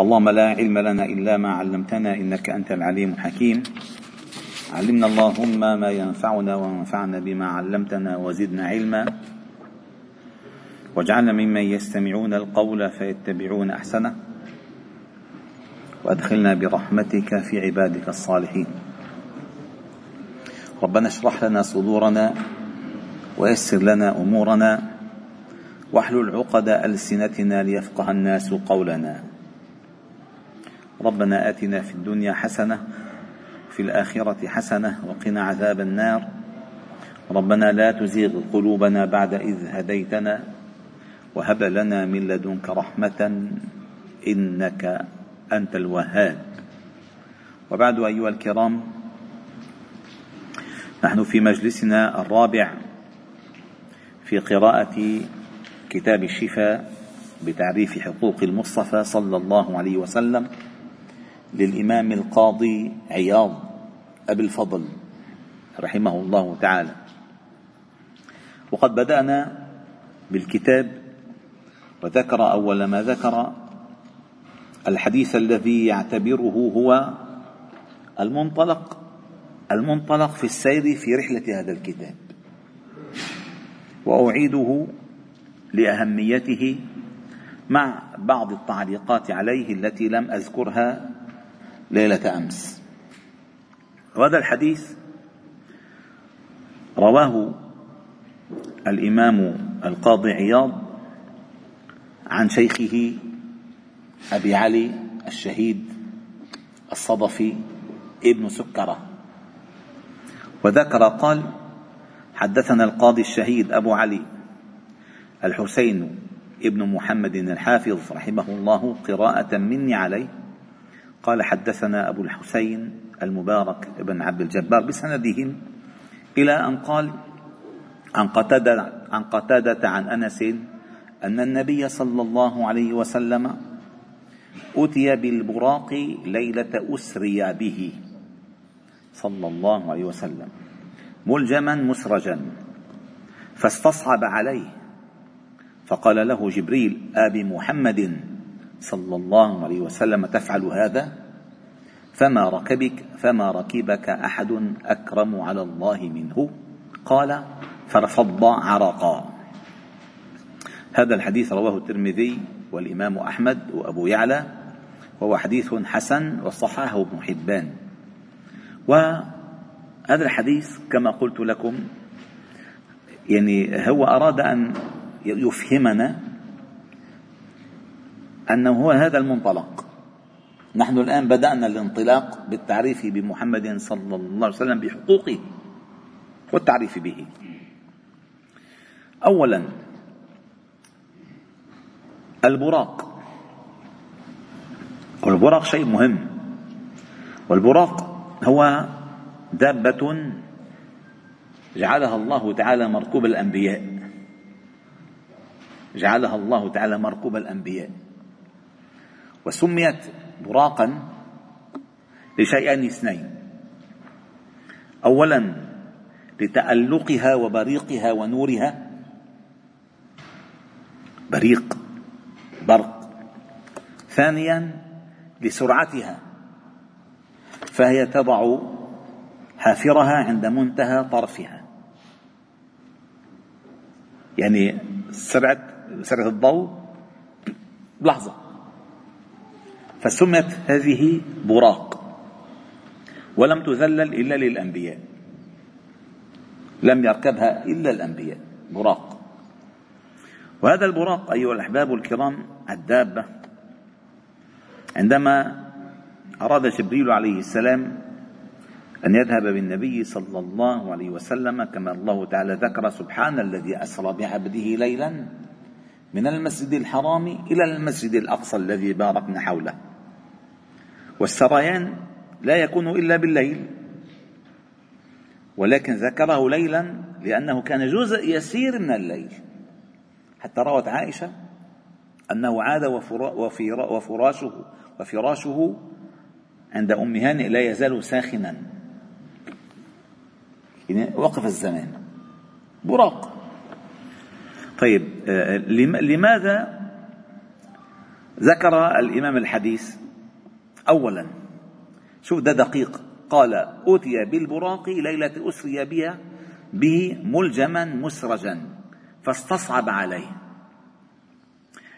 اللهم لا علم لنا إلا ما علمتنا إنك أنت العليم الحكيم. علمنا اللهم ما ينفعنا وانفعنا بما علمتنا وزدنا علما. واجعلنا ممن يستمعون القول فيتبعون أحسنه. وأدخلنا برحمتك في عبادك الصالحين. ربنا اشرح لنا صدورنا ويسر لنا أمورنا. واحلل عقد ألسنتنا ليفقه الناس قولنا. ربنا آتنا في الدنيا حسنة في الآخرة حسنة وقنا عذاب النار. ربنا لا تزيغ قلوبنا بعد إذ هديتنا وهب لنا من لدنك رحمة إنك أنت الوهاب. وبعد أيها الكرام نحن في مجلسنا الرابع في قراءة كتاب الشفاء بتعريف حقوق المصطفى صلى الله عليه وسلم. للإمام القاضي عياض أبي الفضل رحمه الله تعالى. وقد بدأنا بالكتاب وذكر أول ما ذكر الحديث الذي يعتبره هو المنطلق المنطلق في السير في رحلة هذا الكتاب. وأعيده لأهميته مع بعض التعليقات عليه التي لم أذكرها ليلة أمس. وهذا الحديث رواه الإمام القاضي عياض عن شيخه أبي علي الشهيد الصدفي ابن سكرة. وذكر قال حدثنا القاضي الشهيد أبو علي الحسين ابن محمد الحافظ رحمه الله قراءة مني عليه. قال حدثنا أبو الحسين المبارك بن عبد الجبار بسندهم إلى أن قال عن قتادة عن قتادة عن أنس أن النبي صلى الله عليه وسلم أتي بالبراق ليلة أسري به صلى الله عليه وسلم ملجما مسرجا فاستصعب عليه فقال له جبريل آب محمد صلى الله عليه وسلم تفعل هذا؟ فما ركبك فما ركبك أحد أكرم على الله منه؟ قال فرفض عرقا. هذا الحديث رواه الترمذي والإمام أحمد وأبو يعلى وهو حديث حسن وصححه ابن حبان. وهذا الحديث كما قلت لكم يعني هو أراد أن يفهمنا أنه هو هذا المنطلق. نحن الآن بدأنا الانطلاق بالتعريف بمحمد صلى الله عليه وسلم بحقوقه والتعريف به. أولا البراق. والبراق شيء مهم. والبراق هو دابة جعلها الله تعالى مركوب الأنبياء. جعلها الله تعالى مركوب الأنبياء. وسميت براقا لشيئين اثنين. أولا لتألقها وبريقها ونورها. بريق برق. ثانيا لسرعتها. فهي تضع حافرها عند منتهى طرفها. يعني سرعة سرعة الضوء. لحظة. فسمت هذه براق ولم تذلل إلا للأنبياء لم يركبها إلا الأنبياء براق. وهذا البراق أيها الأحباب الكرام الدابة. عندما أراد جبريل عليه السلام أن يذهب بالنبي صلى الله عليه وسلم كما الله تعالى ذكر سبحان الذي أسرى بعبده ليلا من المسجد الحرام إلى المسجد الأقصى الذي باركنا حوله. والسريان لا يكون إلا بالليل. ولكن ذكره ليلا لأنه كان جزء يسير من الليل. حتى روت عائشة أنه عاد وفراشه وفراشه عند أم هانئ لا يزال ساخنا. يعني وقف الزمان. براق. طيب آه، لماذا ذكر الإمام الحديث؟ أولا. شوف ده دقيق. قال أوتي بالبراق ليلة أسري بها به ملجما مسرجا. فاستصعب عليه.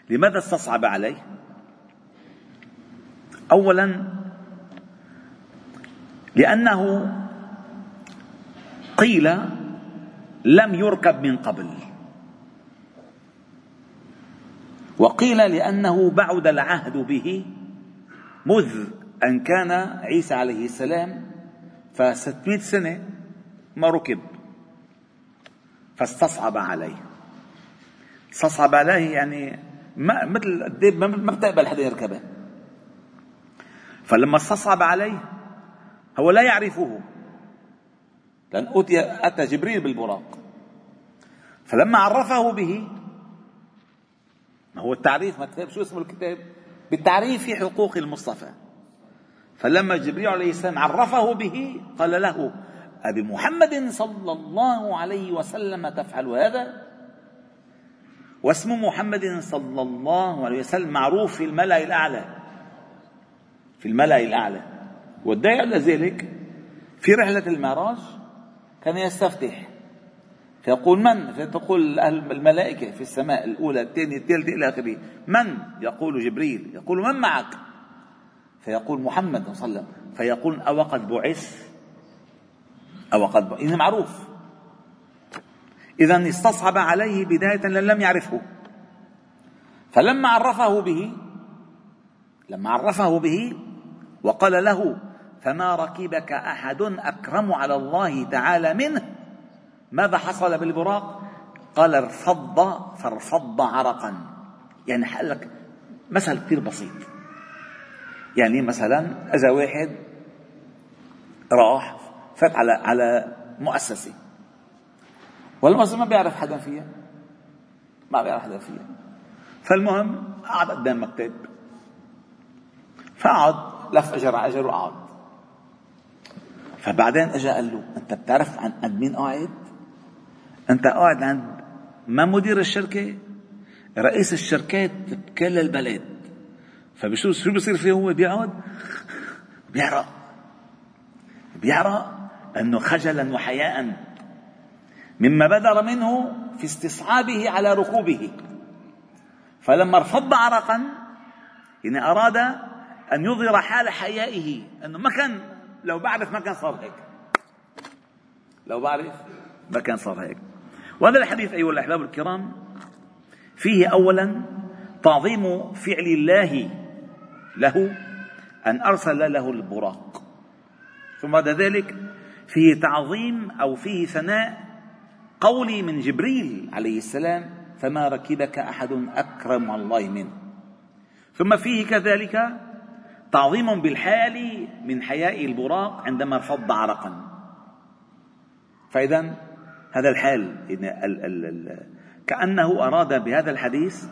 لماذا استصعب عليه؟ اولا لأنه قيل لم يركب من قبل. وقيل لأنه بعد العهد به مذ أن كان عيسى عليه السلام ف600 سنة ما ركب فاستصعب عليه. استصعب عليه يعني ما مثل الديب ما بتقبل حدا يركبه. فلما استصعب عليه هو لا يعرفه لأن أوتي أتى جبريل بالبراق. فلما عرفه به هو التعريف ما شو اسمه الكتاب. بالتعريف في حقوق المصطفى. فلما جبريل عليه السلام عرفه به قال له أبي محمد صلى الله عليه وسلم تفعل هذا؟ واسم محمد صلى الله عليه وسلم معروف في الملأ الأعلى. في الملأ الأعلى. والداعي على ذلك في رحلة المعراج؟ كان يستفتح. فيقول من؟ فتقول الملائكة في السماء الأولى الثانية الثالثة إلى آخره. من؟ يقول جبريل. يقول من معك؟ فيقول محمد صلى الله عليه وسلم. فيقول أو قد بعث؟ أو قد بعث. إذا معروف. إذا استصعب عليه بداية لم يعرفه. فلما عرفه به لما عرفه به وقال له فما ركبك أحد أكرم على الله تعالى منه؟ ماذا حصل بالبراق؟ قال ارفض فارفض عرقا. يعني لك مثل كثير بسيط. يعني مثلا إذا واحد راح فات على على مؤسسة. والمؤسسة ما بيعرف حدا فيها. ما بيعرف حدا فيها. فالمهم قعد قدام مكتب. فقعد لف أجر على أجر وقعد. فبعدين اجى قال له أنت بتعرف عن قد مين قاعد؟ أنت قاعد عند ما مدير الشركة؟ رئيس الشركات بكل البلد. فبشو شو بصير فيه هو؟ بيقعد؟ بيعرق. بيعرق أنه خجلا وحياء. مما بدر منه في استصعابه على ركوبه. فلما ارفض عرقا يعني أراد أن يظهر حال حيائه. أنه ما كان لو بعرف ما كان صار هيك. لو بعرف ما كان صار هيك. وهذا الحديث أيها الأحباب الكرام فيه أولا تعظيم فعل الله له أن أرسل له البراق. ثم بعد ذلك فيه تعظيم أو فيه ثناء قولي من جبريل عليه السلام فما ركبك أحد أكرم على الله منه. ثم فيه كذلك تعظيم بالحال من حياء البراق عندما ارفض عرقا. فاذا هذا الحال. كأنه أراد بهذا الحديث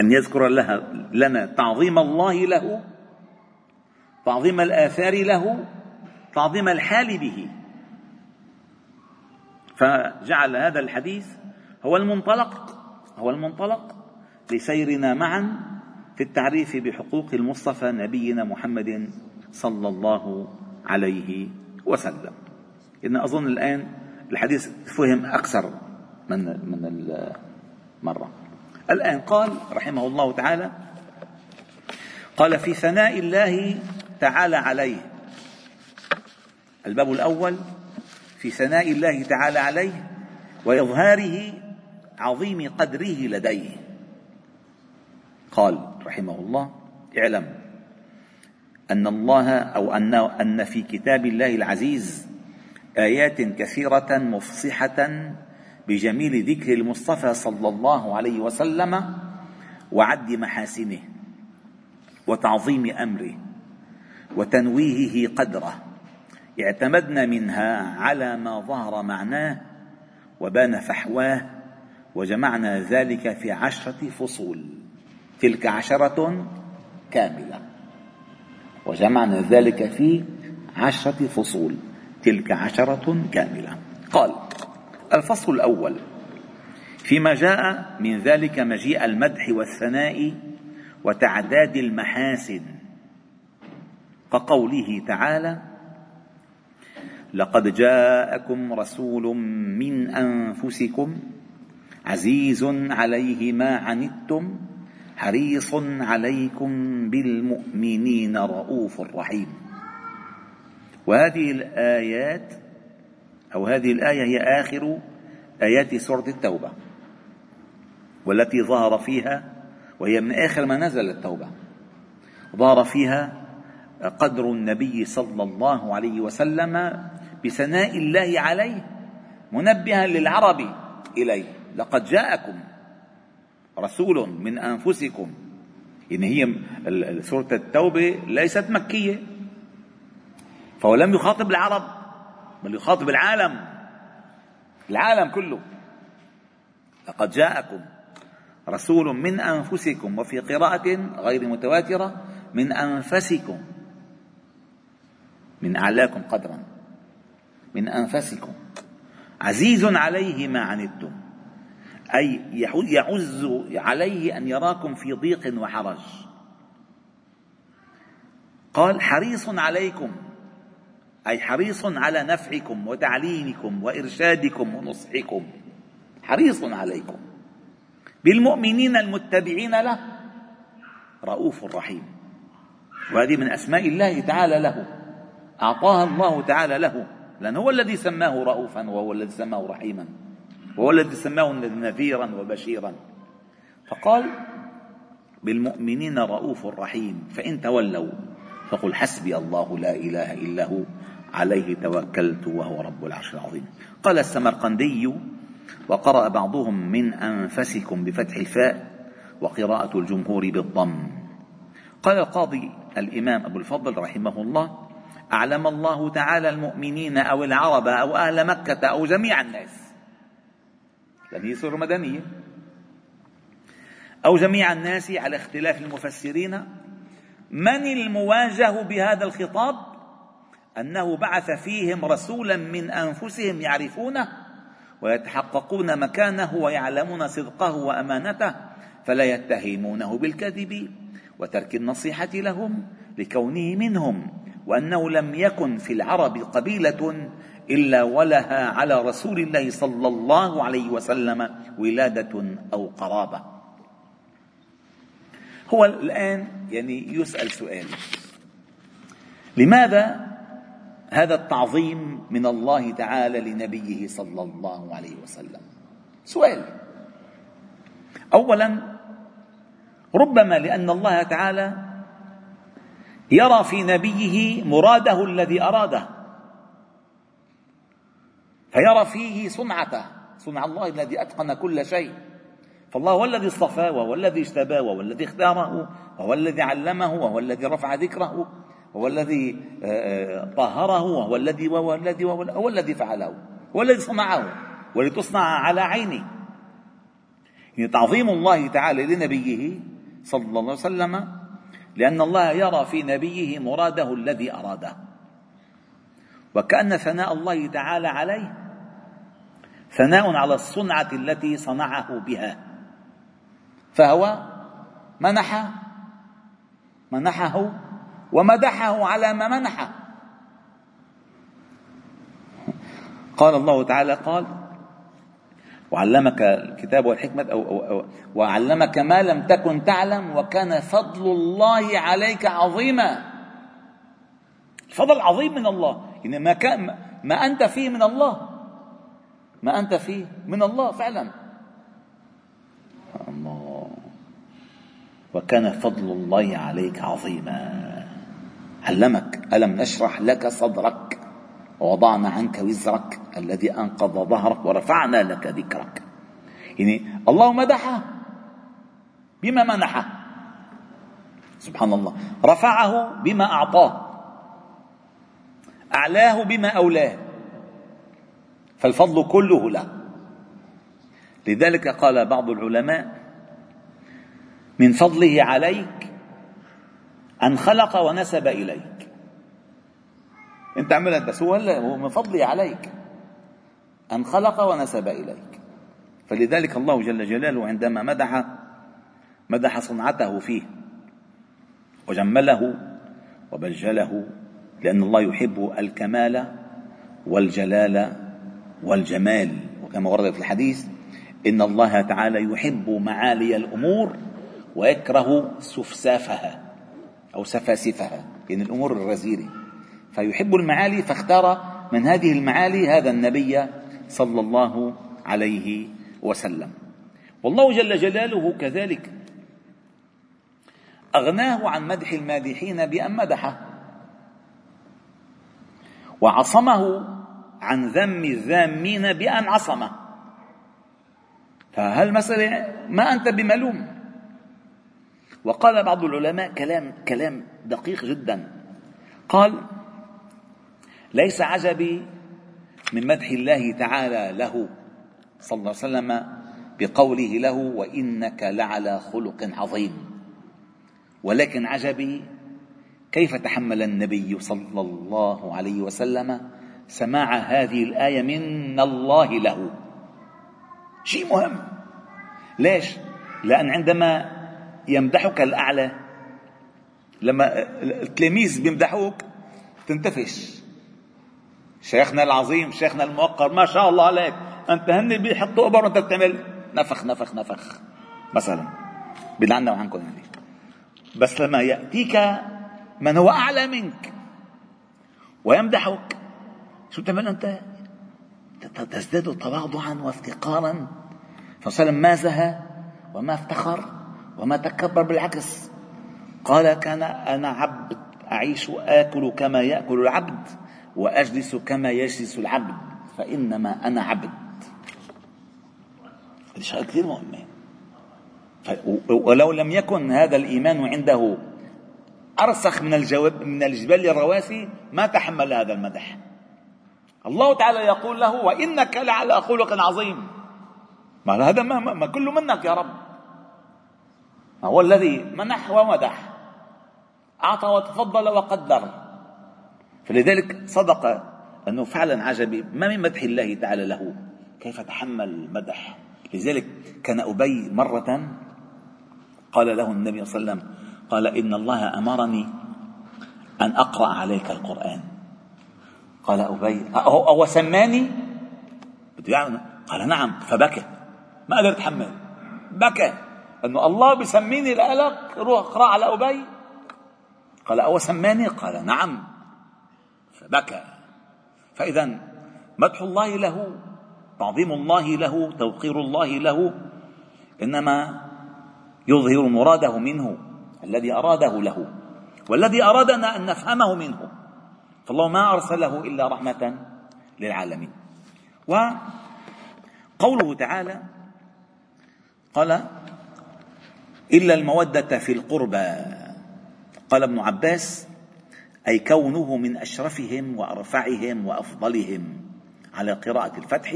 أن يذكر لها لنا تعظيم الله له تعظيم الآثار له تعظيم الحال به. فجعل هذا الحديث هو المنطلق هو المنطلق لسيرنا معا في التعريف بحقوق المصطفى نبينا محمد صلى الله عليه وسلم. إن أظن الآن الحديث فهم أكثر من من المرة الآن قال رحمه الله تعالى قال في ثناء الله تعالى عليه. الباب الأول في ثناء الله تعالى عليه وإظهاره عظيم قدره لديه. قال رحمه الله اعلم أن الله أو ان أن في كتاب الله العزيز آيات كثيرة مفصحة بجميل ذكر المصطفى صلى الله عليه وسلم وعد محاسنه وتعظيم أمره وتنويهه قدره. اعتمدنا منها على ما ظهر معناه وبان فحواه وجمعنا ذلك في عشرة فصول. تلك عشرة كاملة. وجمعنا ذلك في عشرة فصول. تلك عشرة كاملة. قال الفصل الأول فيما جاء من ذلك مجيء المدح والثناء وتعداد المحاسن. كقوله تعالى لقد جاءكم رسول من أنفسكم عزيز عليه ما عنتم حريص عليكم بالمؤمنين رؤوف رحيم. وهذه الآيات أو هذه الآية هي آخر آيات سورة التوبة والتي ظهر فيها وهي من آخر ما نزل التوبة. ظهر فيها قدر النبي صلى الله عليه وسلم بثناء الله عليه منبها للعرب إليه. لقد جاءكم رسول من أنفسكم. يعني هي سورة التوبة ليست مكية. فهو لم يخاطب العرب بل يخاطب العالم. العالم كله. لقد جاءكم رسول من أنفسكم وفي قراءة غير متواترة من أنفسكم. من أعلاكم قدرا. من أنفسكم. عزيز عليه ما عنتم. أي يعز عليه أن يراكم في ضيق وحرج. قال حريص عليكم. أي حريص على نفعكم وتعليمكم وإرشادكم ونصحكم. حريص عليكم. بالمؤمنين المتبعين له رؤوف رحيم. وهذه من أسماء الله تعالى له. أعطاها الله تعالى له. لأن هو الذي سماه رؤوفا وهو الذي سماه رحيما. وهو الذي سماه نذيرا وبشيرا. فقال بالمؤمنين رؤوف رحيم. فإن تولوا فقل حسبي الله لا إله إلا هو. عليه توكلت وهو رب العرش العظيم. قال السمرقندي وقرأ بعضهم من أنفسكم بفتح الفاء وقراءة الجمهور بالضم. قال القاضي الإمام أبو الفضل رحمه الله أعلم الله تعالى المؤمنين أو العرب أو أهل مكة أو جميع الناس. لأن هي سورة مدنية أو جميع الناس على اختلاف المفسرين من المواجه بهذا الخطاب؟ أنه بعث فيهم رسولا من أنفسهم يعرفونه ويتحققون مكانه ويعلمون صدقه وأمانته فلا يتهمونه بالكذب وترك النصيحة لهم لكونه منهم وأنه لم يكن في العرب قبيلة إلا ولها على رسول الله صلى الله عليه وسلم ولادة أو قرابة. هو الآن يعني يسأل سؤال. لماذا هذا التعظيم من الله تعالى لنبيه صلى الله عليه وسلم. سؤال. اولا ربما لأن الله تعالى يرى في نبيه مراده الذي أراده. فيرى فيه صنعته صنع الله الذي أتقن كل شيء. فالله هو الذي اصطفاه وهو الذي اجتباه وهو الذي اختاره وهو الذي علمه وهو الذي رفع ذكره. وهو الذي آه، آه، طهره وهو الذي وهو الذي وهو هو الذي فعله هو الذي صنعه ولتصنع على عينه. يعني تعظيم الله تعالى لنبيه صلى الله عليه وسلم لأن الله يرى في نبيه مراده الذي أراده. وكأن ثناء الله تعالى عليه ثناء على الصنعة التي صنعه بها. فهو منح منحه ومدحه على ما منحه. قال الله تعالى قال وعلمك الكتاب والحكمة أو, أو, أو وعلمك ما لم تكن تعلم وكان فضل الله عليك عظيما. الفضل عظيم من الله. إن ما كان ما أنت فيه من الله. ما أنت فيه من الله فعلا. الله. وكان فضل الله عليك عظيما. علمك ألم نشرح لك صدرك؟ ووضعنا عنك وزرك الذي أنقض ظهرك ورفعنا لك ذكرك. يعني الله مدحه بما منحه سبحان الله. رفعه بما أعطاه. أعلاه بما أولاه. فالفضل كله له. لذلك قال بعض العلماء من فضله عليك أن خلق ونسب إليك. أنت عملت بس هو هو من فضله عليك. أن خلق ونسب إليك. فلذلك الله جل جلاله عندما مدح مدح صنعته فيه وجمله وبجله لأن الله يحب الكمال والجلال والجمال. وكما ورد في الحديث إن الله تعالى يحب معالي الأمور ويكره سفسافها. أو سفاسفها يعني الأمور الرزيلة فيحب المعالي فاختار من هذه المعالي هذا النبي صلى الله عليه وسلم. والله جل جلاله كذلك. أغناه عن مدح المادحين بأن مدحه. وعصمه عن ذم الذامين بأن عصمه. فهالمسألة ما أنت بملوم. وقال بعض العلماء كلام كلام دقيق جدا. قال ليس عجبي من مدح الله تعالى له صلى الله عليه وسلم بقوله له وإنك لعلى خلق عظيم. ولكن عجبي كيف تحمل النبي صلى الله عليه وسلم سماع هذه الآية من الله له. شيء مهم. ليش؟ لأن عندما يمدحك الأعلى. لما التلاميذ بيمدحوك تنتفش. شيخنا العظيم شيخنا الموقر ما شاء الله عليك. أنت هن بيحطوا ابر وأنت بتعمل نفخ نفخ نفخ. مثلا بلعنا وعنكم يعني. بس لما يأتيك من هو أعلى منك ويمدحك شو بتعمل أنت؟ تزداد تواضعا وافتقارا. فصلى ما زهى وما افتخر. وما تكبر بالعكس. قال كان أنا عبد أعيش اكل كما يأكل العبد وأجلس كما يجلس العبد فإنما أنا عبد. هذه شغلة كثير مهمة. ولو لم يكن هذا الإيمان عنده أرسخ من الجواب من الجبال الرواسي ما تحمل هذا المدح. الله تعالى يقول له وإنك لعلى خلق عظيم. ما هذا ما, ما كله منك يا رب. هو الذي منح ومدح. أعطى وتفضل وقدر. فلذلك صدق أنه فعلا عجبي. ما من مدح الله تعالى له. كيف تحمل المدح؟ لذلك كان أبي مرة قال له النبي صلى الله عليه وسلم قال إن الله أمرني أن أقرأ عليك القرآن. قال أبي أو سماني؟ بده يعني قال نعم فبكى. ما قدر يتحمل بكى. أنه الله بسميني لك روح اقرأ على أبي. قال أو سماني؟ قال نعم. فبكى. فإذا مدح الله له تعظيم الله له توقير الله له إنما يظهر مراده منه الذي أراده له والذي أرادنا أن نفهمه منه. فالله ما أرسله إلا رحمة للعالمين. وقوله تعالى قال إلا المودة في القربى. قال ابن عباس أي كونه من أشرفهم وأرفعهم وأفضلهم على قراءة الفتح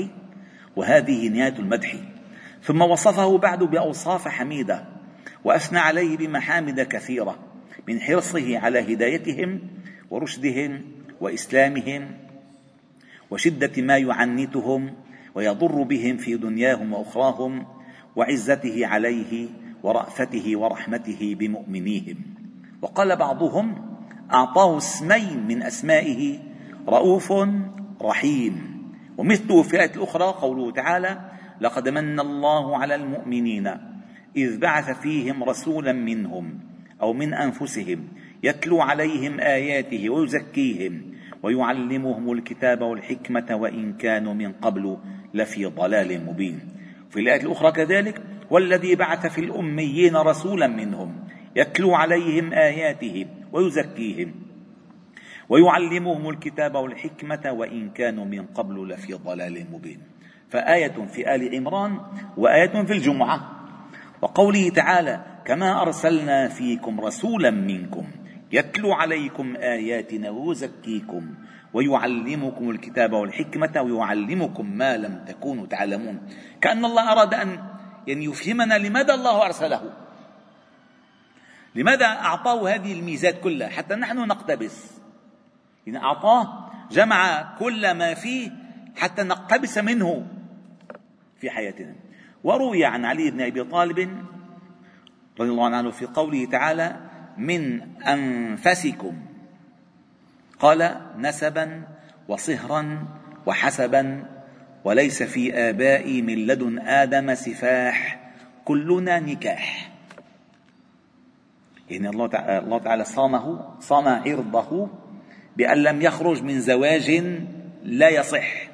وهذه نهاية المدح. ثم وصفه بعد بأوصاف حميدة وأثنى عليه بمحامد كثيرة من حرصه على هدايتهم ورشدهم وإسلامهم وشدة ما يعنتهم ويضر بهم في دنياهم وأخراهم وعزته عليه ورأفته ورحمته بمؤمنيهم. وقال بعضهم أعطاه اسمين من أسمائه رؤوف رحيم. ومثله في الآية الأخرى قوله تعالى لقد من الله على المؤمنين إذ بعث فيهم رسولا منهم أو من أنفسهم يتلو عليهم آياته ويزكيهم ويعلمهم الكتاب والحكمة وإن كانوا من قبل لفي ضلال مبين. في الآية الأخرى كذلك والذي بعث في الأميين رسولا منهم يتلو عليهم آياته ويزكيهم ويعلمهم الكتاب والحكمة وإن كانوا من قبل لفي ضلال مبين. فآية في آل عمران وآية في الجمعة. وقوله تعالى كما أرسلنا فيكم رسولا منكم يتلو عليكم آياتنا ويزكيكم ويعلمكم الكتاب والحكمة ويعلمكم ما لم تكونوا تعلمون. كأن الله أراد أن يعني يفهمنا لماذا الله أرسله. لماذا أعطاه هذه الميزات كلها؟ حتى نحن نقتبس. يعني أعطاه جمع كل ما فيه حتى نقتبس منه في حياتنا. وروي عن علي بن أبي طالب رضي الله عنه في قوله تعالى من أنفسكم قال نسبا وصهرا وحسبا وليس في آبائي من لدن آدم سفاح كلنا نكاح. يعني الله تعالى, الله تعالى صامه صام عرضه بأن لم يخرج من زواج لا يصح.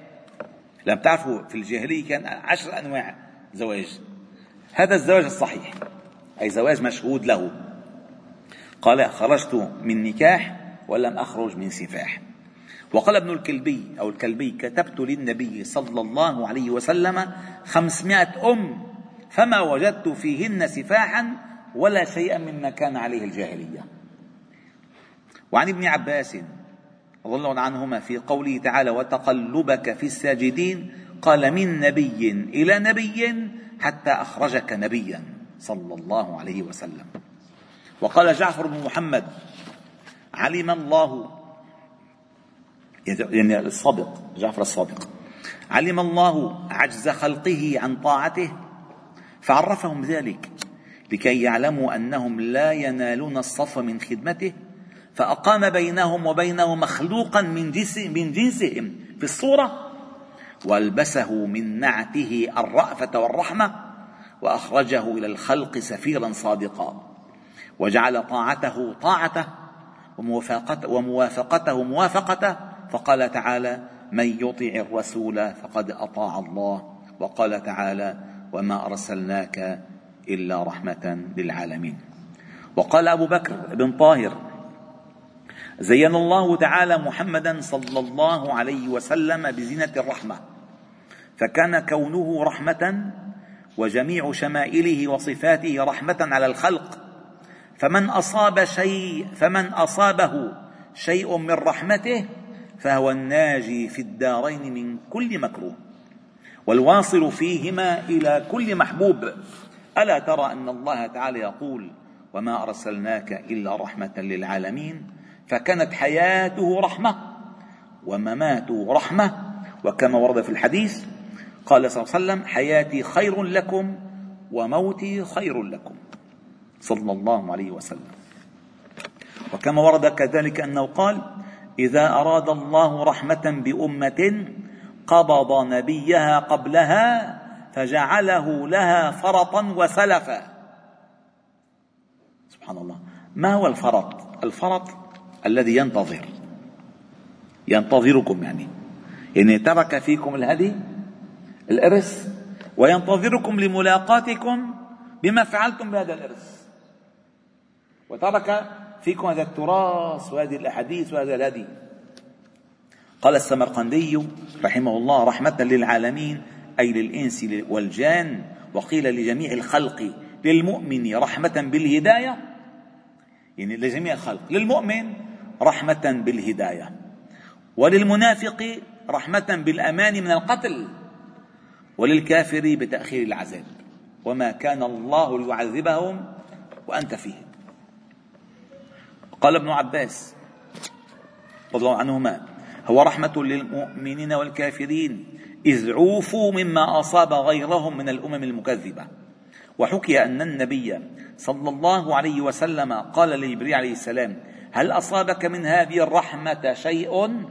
لم تعرفوا في الجاهلية كان عشر أنواع زواج. هذا الزواج الصحيح أي زواج مشهود له. قال خرجت من نكاح ولم أخرج من سفاح. وقال ابن الكلبي أو الكلبي كتبت للنبي صلى الله عليه وسلم خمسمائة أم فما وجدت فيهن سفاحا ولا شيئا مما كان عليه الجاهلية. وعن ابن عباس رضي الله عنهما في قوله تعالى وتقلبك في الساجدين قال من نبي إلى نبي حتى أخرجك نبيا صلى الله عليه وسلم وقال جعفر بن محمد علم الله يعني الصادق جعفر الصادق. علم الله عجز خلقه عن طاعته فعرفهم ذلك لكي يعلموا أنهم لا ينالون الصف من خدمته فأقام بينهم وبينه مخلوقا من من جنسهم في الصورة وألبسه من نعته الرأفة والرحمة وأخرجه إلى الخلق سفيرا صادقا. وجعل طاعته طاعته وموافقته, وموافقته موافقته فقال تعالى من يطع الرسول فقد أطاع الله. وقال تعالى وما أرسلناك إلا رحمة للعالمين. وقال أبو بكر بن طاهر زين الله تعالى محمدا صلى الله عليه وسلم بزينة الرحمة فكان كونه رحمة وجميع شمائله وصفاته رحمة على الخلق فمن أصاب شيء فمن أصابه شيء من رحمته فهو الناجي في الدارين من كل مكروه والواصل فيهما إلى كل محبوب. ألا ترى أن الله تعالى يقول وما أرسلناك إلا رحمة للعالمين فكانت حياته رحمة ومماته رحمة وكما ورد في الحديث قال صلى الله عليه وسلم حياتي خير لكم وموتي خير لكم صلى الله عليه وسلم. وكما ورد كذلك أنه قال إذا أراد الله رحمة بأمة قبض نبيها قبلها فجعله لها فرطا وسلفا. سبحان الله. ما هو الفرط؟ الفرط الذي ينتظر. ينتظركم يعني. يعني ترك فيكم الهدي الإرث وينتظركم لملاقاتكم بما فعلتم بهذا الإرث. وترك فيكم هذا التراث وهذه الأحاديث وهذا الهدي. قال السمرقندي رحمه الله رحمة للعالمين أي للإنس والجان وقيل لجميع الخلق للمؤمن رحمة بالهداية. يعني لجميع الخلق للمؤمن رحمة بالهداية. وللمنافق رحمة بالأمان من القتل. وللكافر بتأخير العذاب. وما كان الله ليعذبهم وأنت فيهم. قال ابن عباس رضي الله عنهما هو رحمة للمؤمنين والكافرين إذ عوفوا مما أصاب غيرهم من الأمم المكذبة. وحكي أن النبي صلى الله عليه وسلم قال لجبريل عليه السلام هل أصابك من هذه الرحمة شيء؟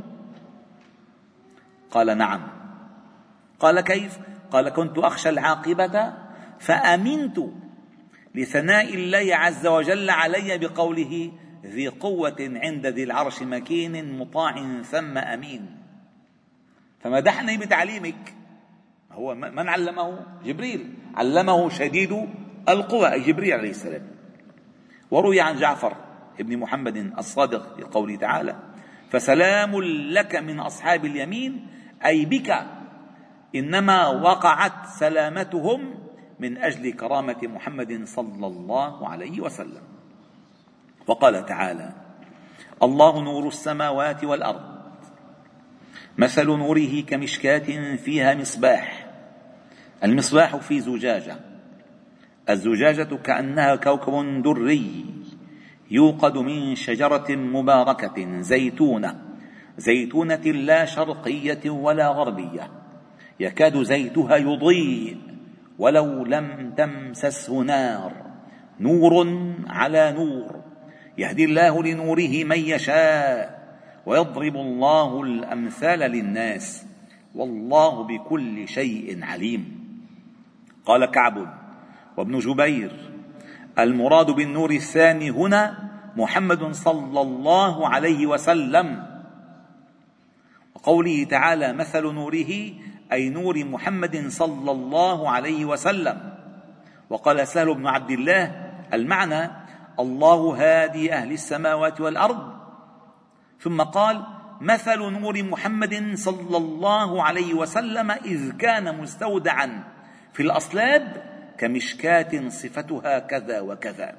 قال نعم. قال كيف؟ قال كنت أخشى العاقبة فأمنت لثناء الله عز وجل علي بقوله ذي قوة عند ذي العرش مكين مطاع ثم أمين. فمدحني بتعليمك. هو من علمه؟ جبريل. علمه شديد القوى جبريل عليه السلام. وروي عن جعفر ابن محمد الصادق في قوله تعالى فسلام لك من أصحاب اليمين أي بك إنما وقعت سلامتهم من أجل كرامة محمد صلى الله عليه وسلم. وقال تعالى الله نور السماوات والأرض مثل نوره كمشكاة فيها مصباح المصباح في زجاجة الزجاجة كأنها كوكب دري يوقد من شجرة مباركة زيتونة زيتونة لا شرقية ولا غربية يكاد زيتها يضيء ولو لم تمسسه نار نور على نور يهدي الله لنوره من يشاء ويضرب الله الأمثال للناس والله بكل شيء عليم. قال كعب وابن جبير المراد بالنور الثاني هنا محمد صلى الله عليه وسلم. وقوله تعالى مثل نوره أي نور محمد صلى الله عليه وسلم. وقال سهل بن عبد الله المعنى الله هادي أهل السماوات والأرض. ثم قال مثل نور محمد صلى الله عليه وسلم إذ كان مستودعا في الأصلاب كمشكاة صفتها كذا وكذا.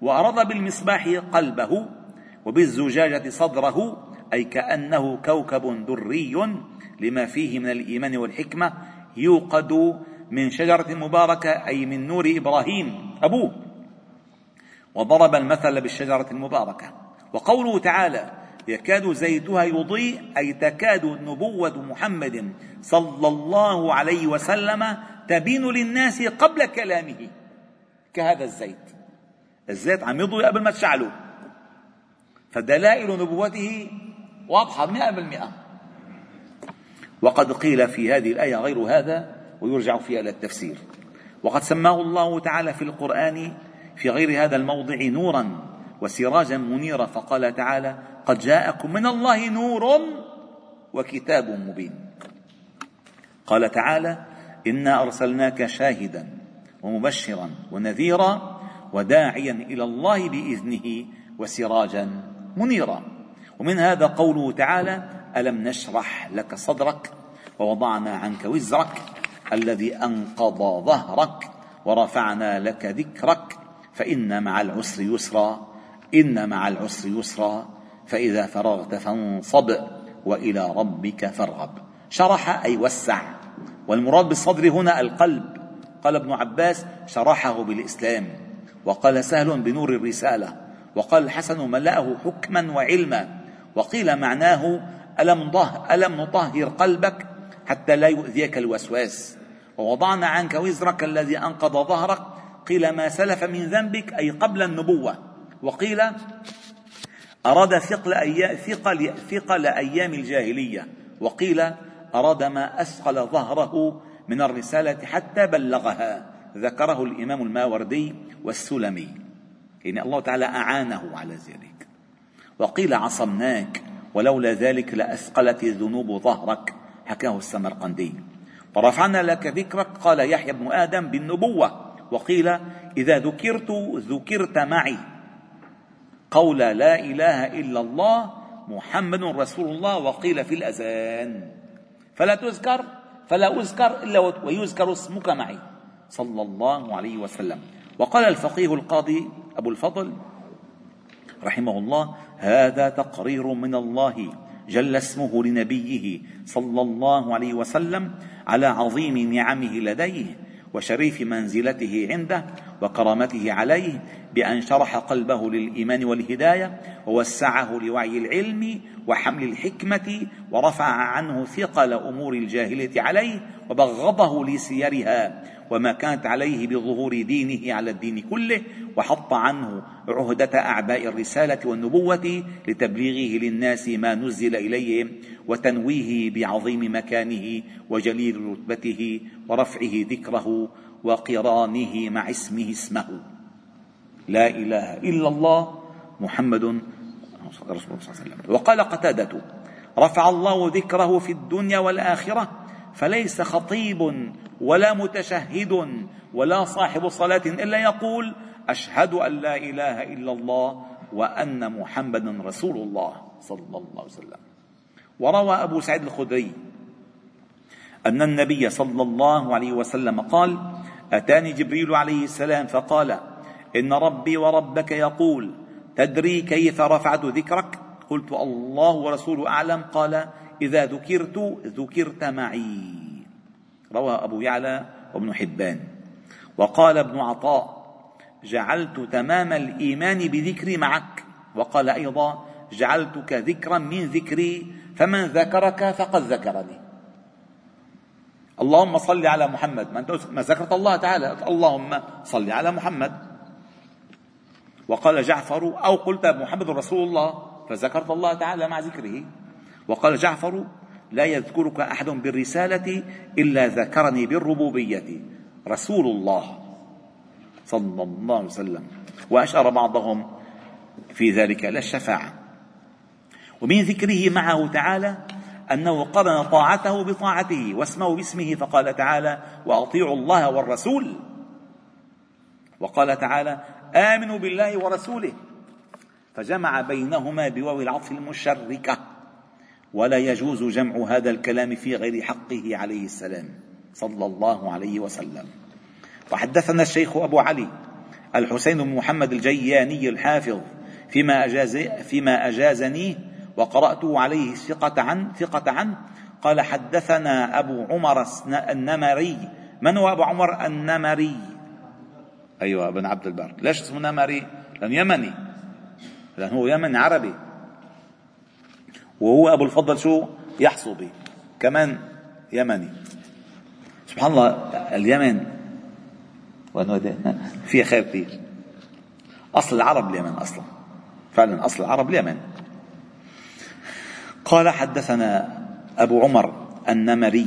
واراد بالمصباح قلبه وبالزجاجة صدره أي كأنه كوكب دري لما فيه من الإيمان والحكمة يوقد من شجرة مباركة أي من نور إبراهيم. أبوه وضرب المثل بالشجرة المباركة. وقوله تعالى يكاد زيتها يضيء أي تكاد نبوة محمد صلى الله عليه وسلم تبين للناس قبل كلامه كهذا الزيت. الزيت عم يضوي قبل ما تشعله. فدلائل نبوته واضحة مئة بالمئة. وقد قيل في هذه الآية غير هذا ويرجع فيها إلى التفسير. وقد سماه الله تعالى في القرآن في غير هذا الموضع نورا وسراجا منيرا فقال تعالى قد جاءكم من الله نور وكتاب مبين. قال تعالى إنا أرسلناك شاهدا ومبشرا ونذيرا وداعيا إلى الله بإذنه وسراجا منيرا. ومن هذا قوله تعالى ألم نشرح لك صدرك ووضعنا عنك وزرك الذي أنقض ظهرك ورفعنا لك ذكرك فإن مع العسر يسرا إن مع العسر يسرا فإذا فرغت فانصب وإلى ربك فارغب. شرح أي وسع. والمراد بالصدر هنا القلب. قال ابن عباس شرحه بالإسلام. وقال سهل بنور الرسالة. وقال الحسن ملأه حكما وعلما. وقيل معناه ألم, ضه ألم نطهر قلبك حتى لا يؤذيك الوسواس. ووضعنا عنك وزرك الذي أنقض ظهرك قيل ما سلف من ذنبك أي قبل النبوة. وقيل أراد ثقل, أيام, ثقل, ثقل أيام الجاهلية. وقيل أراد ما أثقل ظهره من الرسالة حتى بلغها. ذكره الإمام الماوردي والسلمي. يعني الله تعالى أعانه على ذلك. وقيل عصمناك ولولا ذلك لأثقلت الذنوب ظهرك. حكاه السمرقندي. ورفعنا لك ذكرك قال يحيى بن آدم بالنبوة. وقيل إذا ذكرت ذكرت معي قول لا إله إلا الله محمد رسول الله وقيل في الأذان فلا تذكر فلا أذكر إلا ويذكر اسمك معي صلى الله عليه وسلم. وقال الفقيه القاضي أبو الفضل رحمه الله هذا تقرير من الله جل اسمه لنبيه صلى الله عليه وسلم على عظيم نعمه لديه وشريف منزلته عنده وكرامته عليه بأن شرح قلبه للإيمان والهداية ووسعه لوعي العلم وحمل الحكمة ورفع عنه ثقل أمور الجاهلية عليه وبغضه لسيرها وما كانت عليه بظهور دينه على الدين كله وحط عنه عهدة أعباء الرسالة والنبوة لتبليغه للناس ما نزل إليهم وتنويه بعظيم مكانه وجليل رتبته ورفعه ذكره وقرانه مع اسمه اسمه. لا إله إلا الله محمد رسول الله صلى الله عليه وسلم. وقال قتادة رفع الله ذكره في الدنيا والآخرة فليس خطيب ولا متشهد ولا صاحب صلاة إلا يقول أشهد أن لا إله إلا الله وأن محمدا رسول الله صلى الله عليه وسلم. وروى أبو سعيد الخدري أن النبي صلى الله عليه وسلم قال أتاني جبريل عليه السلام فقال إن ربي وربك يقول تدري كيف رفعت ذكرك؟ قلت الله ورسوله أعلم. قال إذا ذكرت ذكرت معي. روى أبو يعلى وابن حبان. وقال ابن عطاء جعلت تمام الإيمان بذكري معك. وقال أيضا جعلتك ذكرا من ذكري فمن ذكرك فقد ذكرني. اللهم صل على محمد. ما, ذكرت الله تعالى. اللهم صل على محمد. وقال جعفر أو قلت محمد رسول الله فذكرت الله تعالى مع ذكره. وقال جعفر لا يذكرك أحد بالرسالة إلا ذكرني بالربوبية. رسول الله صلى الله عليه وسلم. وأشار بعضهم في ذلك إلى الشفاعة. ومن ذكره معه تعالى أنه قرن طاعته بطاعته واسمه باسمه فقال تعالى وأطيعوا الله والرسول. وقال تعالى آمنوا بالله ورسوله. فجمع بينهما بواو العطف المشركة. ولا يجوز جمع هذا الكلام في غير حقه عليه السلام. صلى الله عليه وسلم. وحدثنا الشيخ أبو علي الحسين بن محمد الجياني الحافظ فيما أجاز فيما أجازني وقرأته عليه ثقة عن ثقة عنه قال حدثنا أبو عمر النمري. من هو أبو عمر النمري؟ أيوة ابن عبد البر. ليش اسمه نمري؟ لأنه يمني. لأنه هو يمني عربي. وهو أبو الفضل شو؟ يحصبي كمان يمني. سبحان الله اليمن فيها خير كثير أصل العرب اليمن أصلا. فعلا أصل العرب اليمن. قال حدثنا أبو عمر النمري.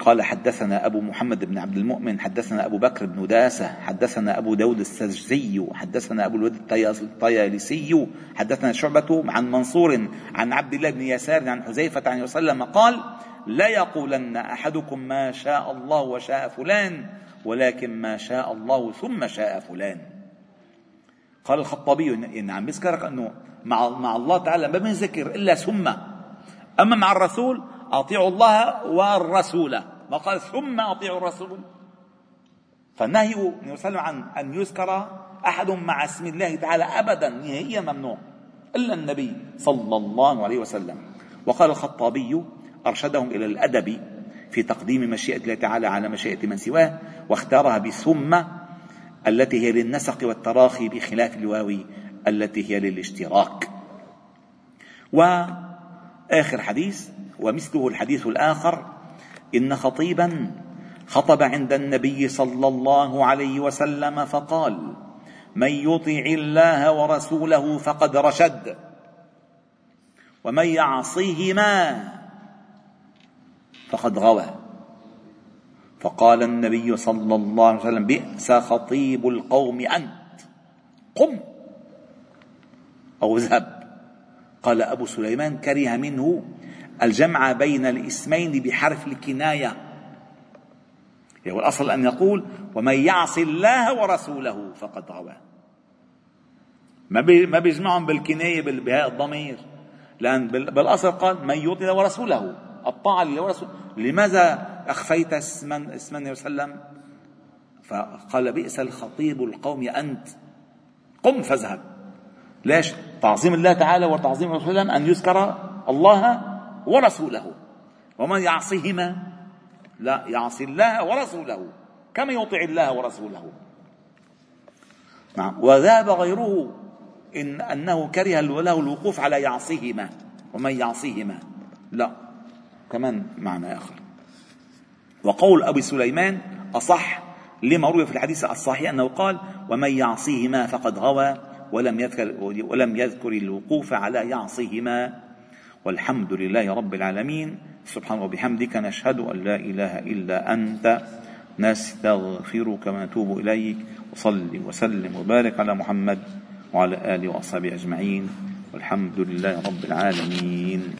قال حدثنا أبو محمد بن عبد المؤمن حدثنا أبو بكر بن داسة حدثنا أبو داود السجزي حدثنا أبو الود الطيالسي حدثنا شعبة عن منصور عن عبد الله بن يسار عن حذيفة عن وسلم قال لا يقولن أحدكم ما شاء الله وشاء فلان ولكن ما شاء الله ثم شاء فلان. قال الخطابي إن عم بيذكرك أنه مع, مع الله تعالى ما بنذكر إلا ثم. أما مع الرسول أطيعوا الله والرسول. ما قال ثم أطيعوا الرسول. فالنهي صلى عن أن يذكر أحد مع اسم الله تعالى أبدا نهائيا ممنوع إلا النبي صلى الله عليه وسلم. وقال الخطابي أرشدهم إلى الأدب في تقديم مشيئة الله تعالى على مشيئة من سواه واختارها بثم التي هي للنسق والتراخي بخلاف الواو التي هي للاشتراك. وآخر حديث ومثله الحديث الآخر إن خطيبا خطب عند النبي صلى الله عليه وسلم فقال من يطع الله ورسوله فقد رشد ومن يعصيهما فقد غوى. فقال النبي صلى الله عليه وسلم بئس خطيب القوم أنت قم أو اذهب. قال أبو سليمان كره منه الجمع بين الاسمين بحرف الكناية. يعني الاصل أن يقول ومن يعص الله ورسوله فقد غوى ما ما بيجمعهم بالكناية بهاء الضمير. لأن بالأصل قال من يطع ورسوله الطاعة لله ورسوله لماذا أخفيت اسما اسم النبي صلى الله عليه وسلم؟ فقال بئس الخطيب القوم أنت. قم فاذهب. ليش؟ تعظيم الله تعالى وتعظيم رسوله أن يذكر الله ورسوله. ومن يعصهما؟ لا يعصي الله ورسوله. كما يطع الله ورسوله؟ نعم. وذهب غيره إن أنه كره له الوقوف على يعصيهما ومن يعصيهما لا. كمان معنى آخر. وقول أبي سليمان أصح لما روي في الحديث الصحيح أنه قال ومن يعصيهما فقد غوى ولم يذكر ولم يذكر الوقوف على يعصيهما والحمد لله رب العالمين. سبحانه وبحمدك نشهد أن لا إله إلا أنت. نستغفرك ونتوب إليك. وصل وسلم وبارك على محمد وعلى آله وأصحابه أجمعين. والحمد لله رب العالمين.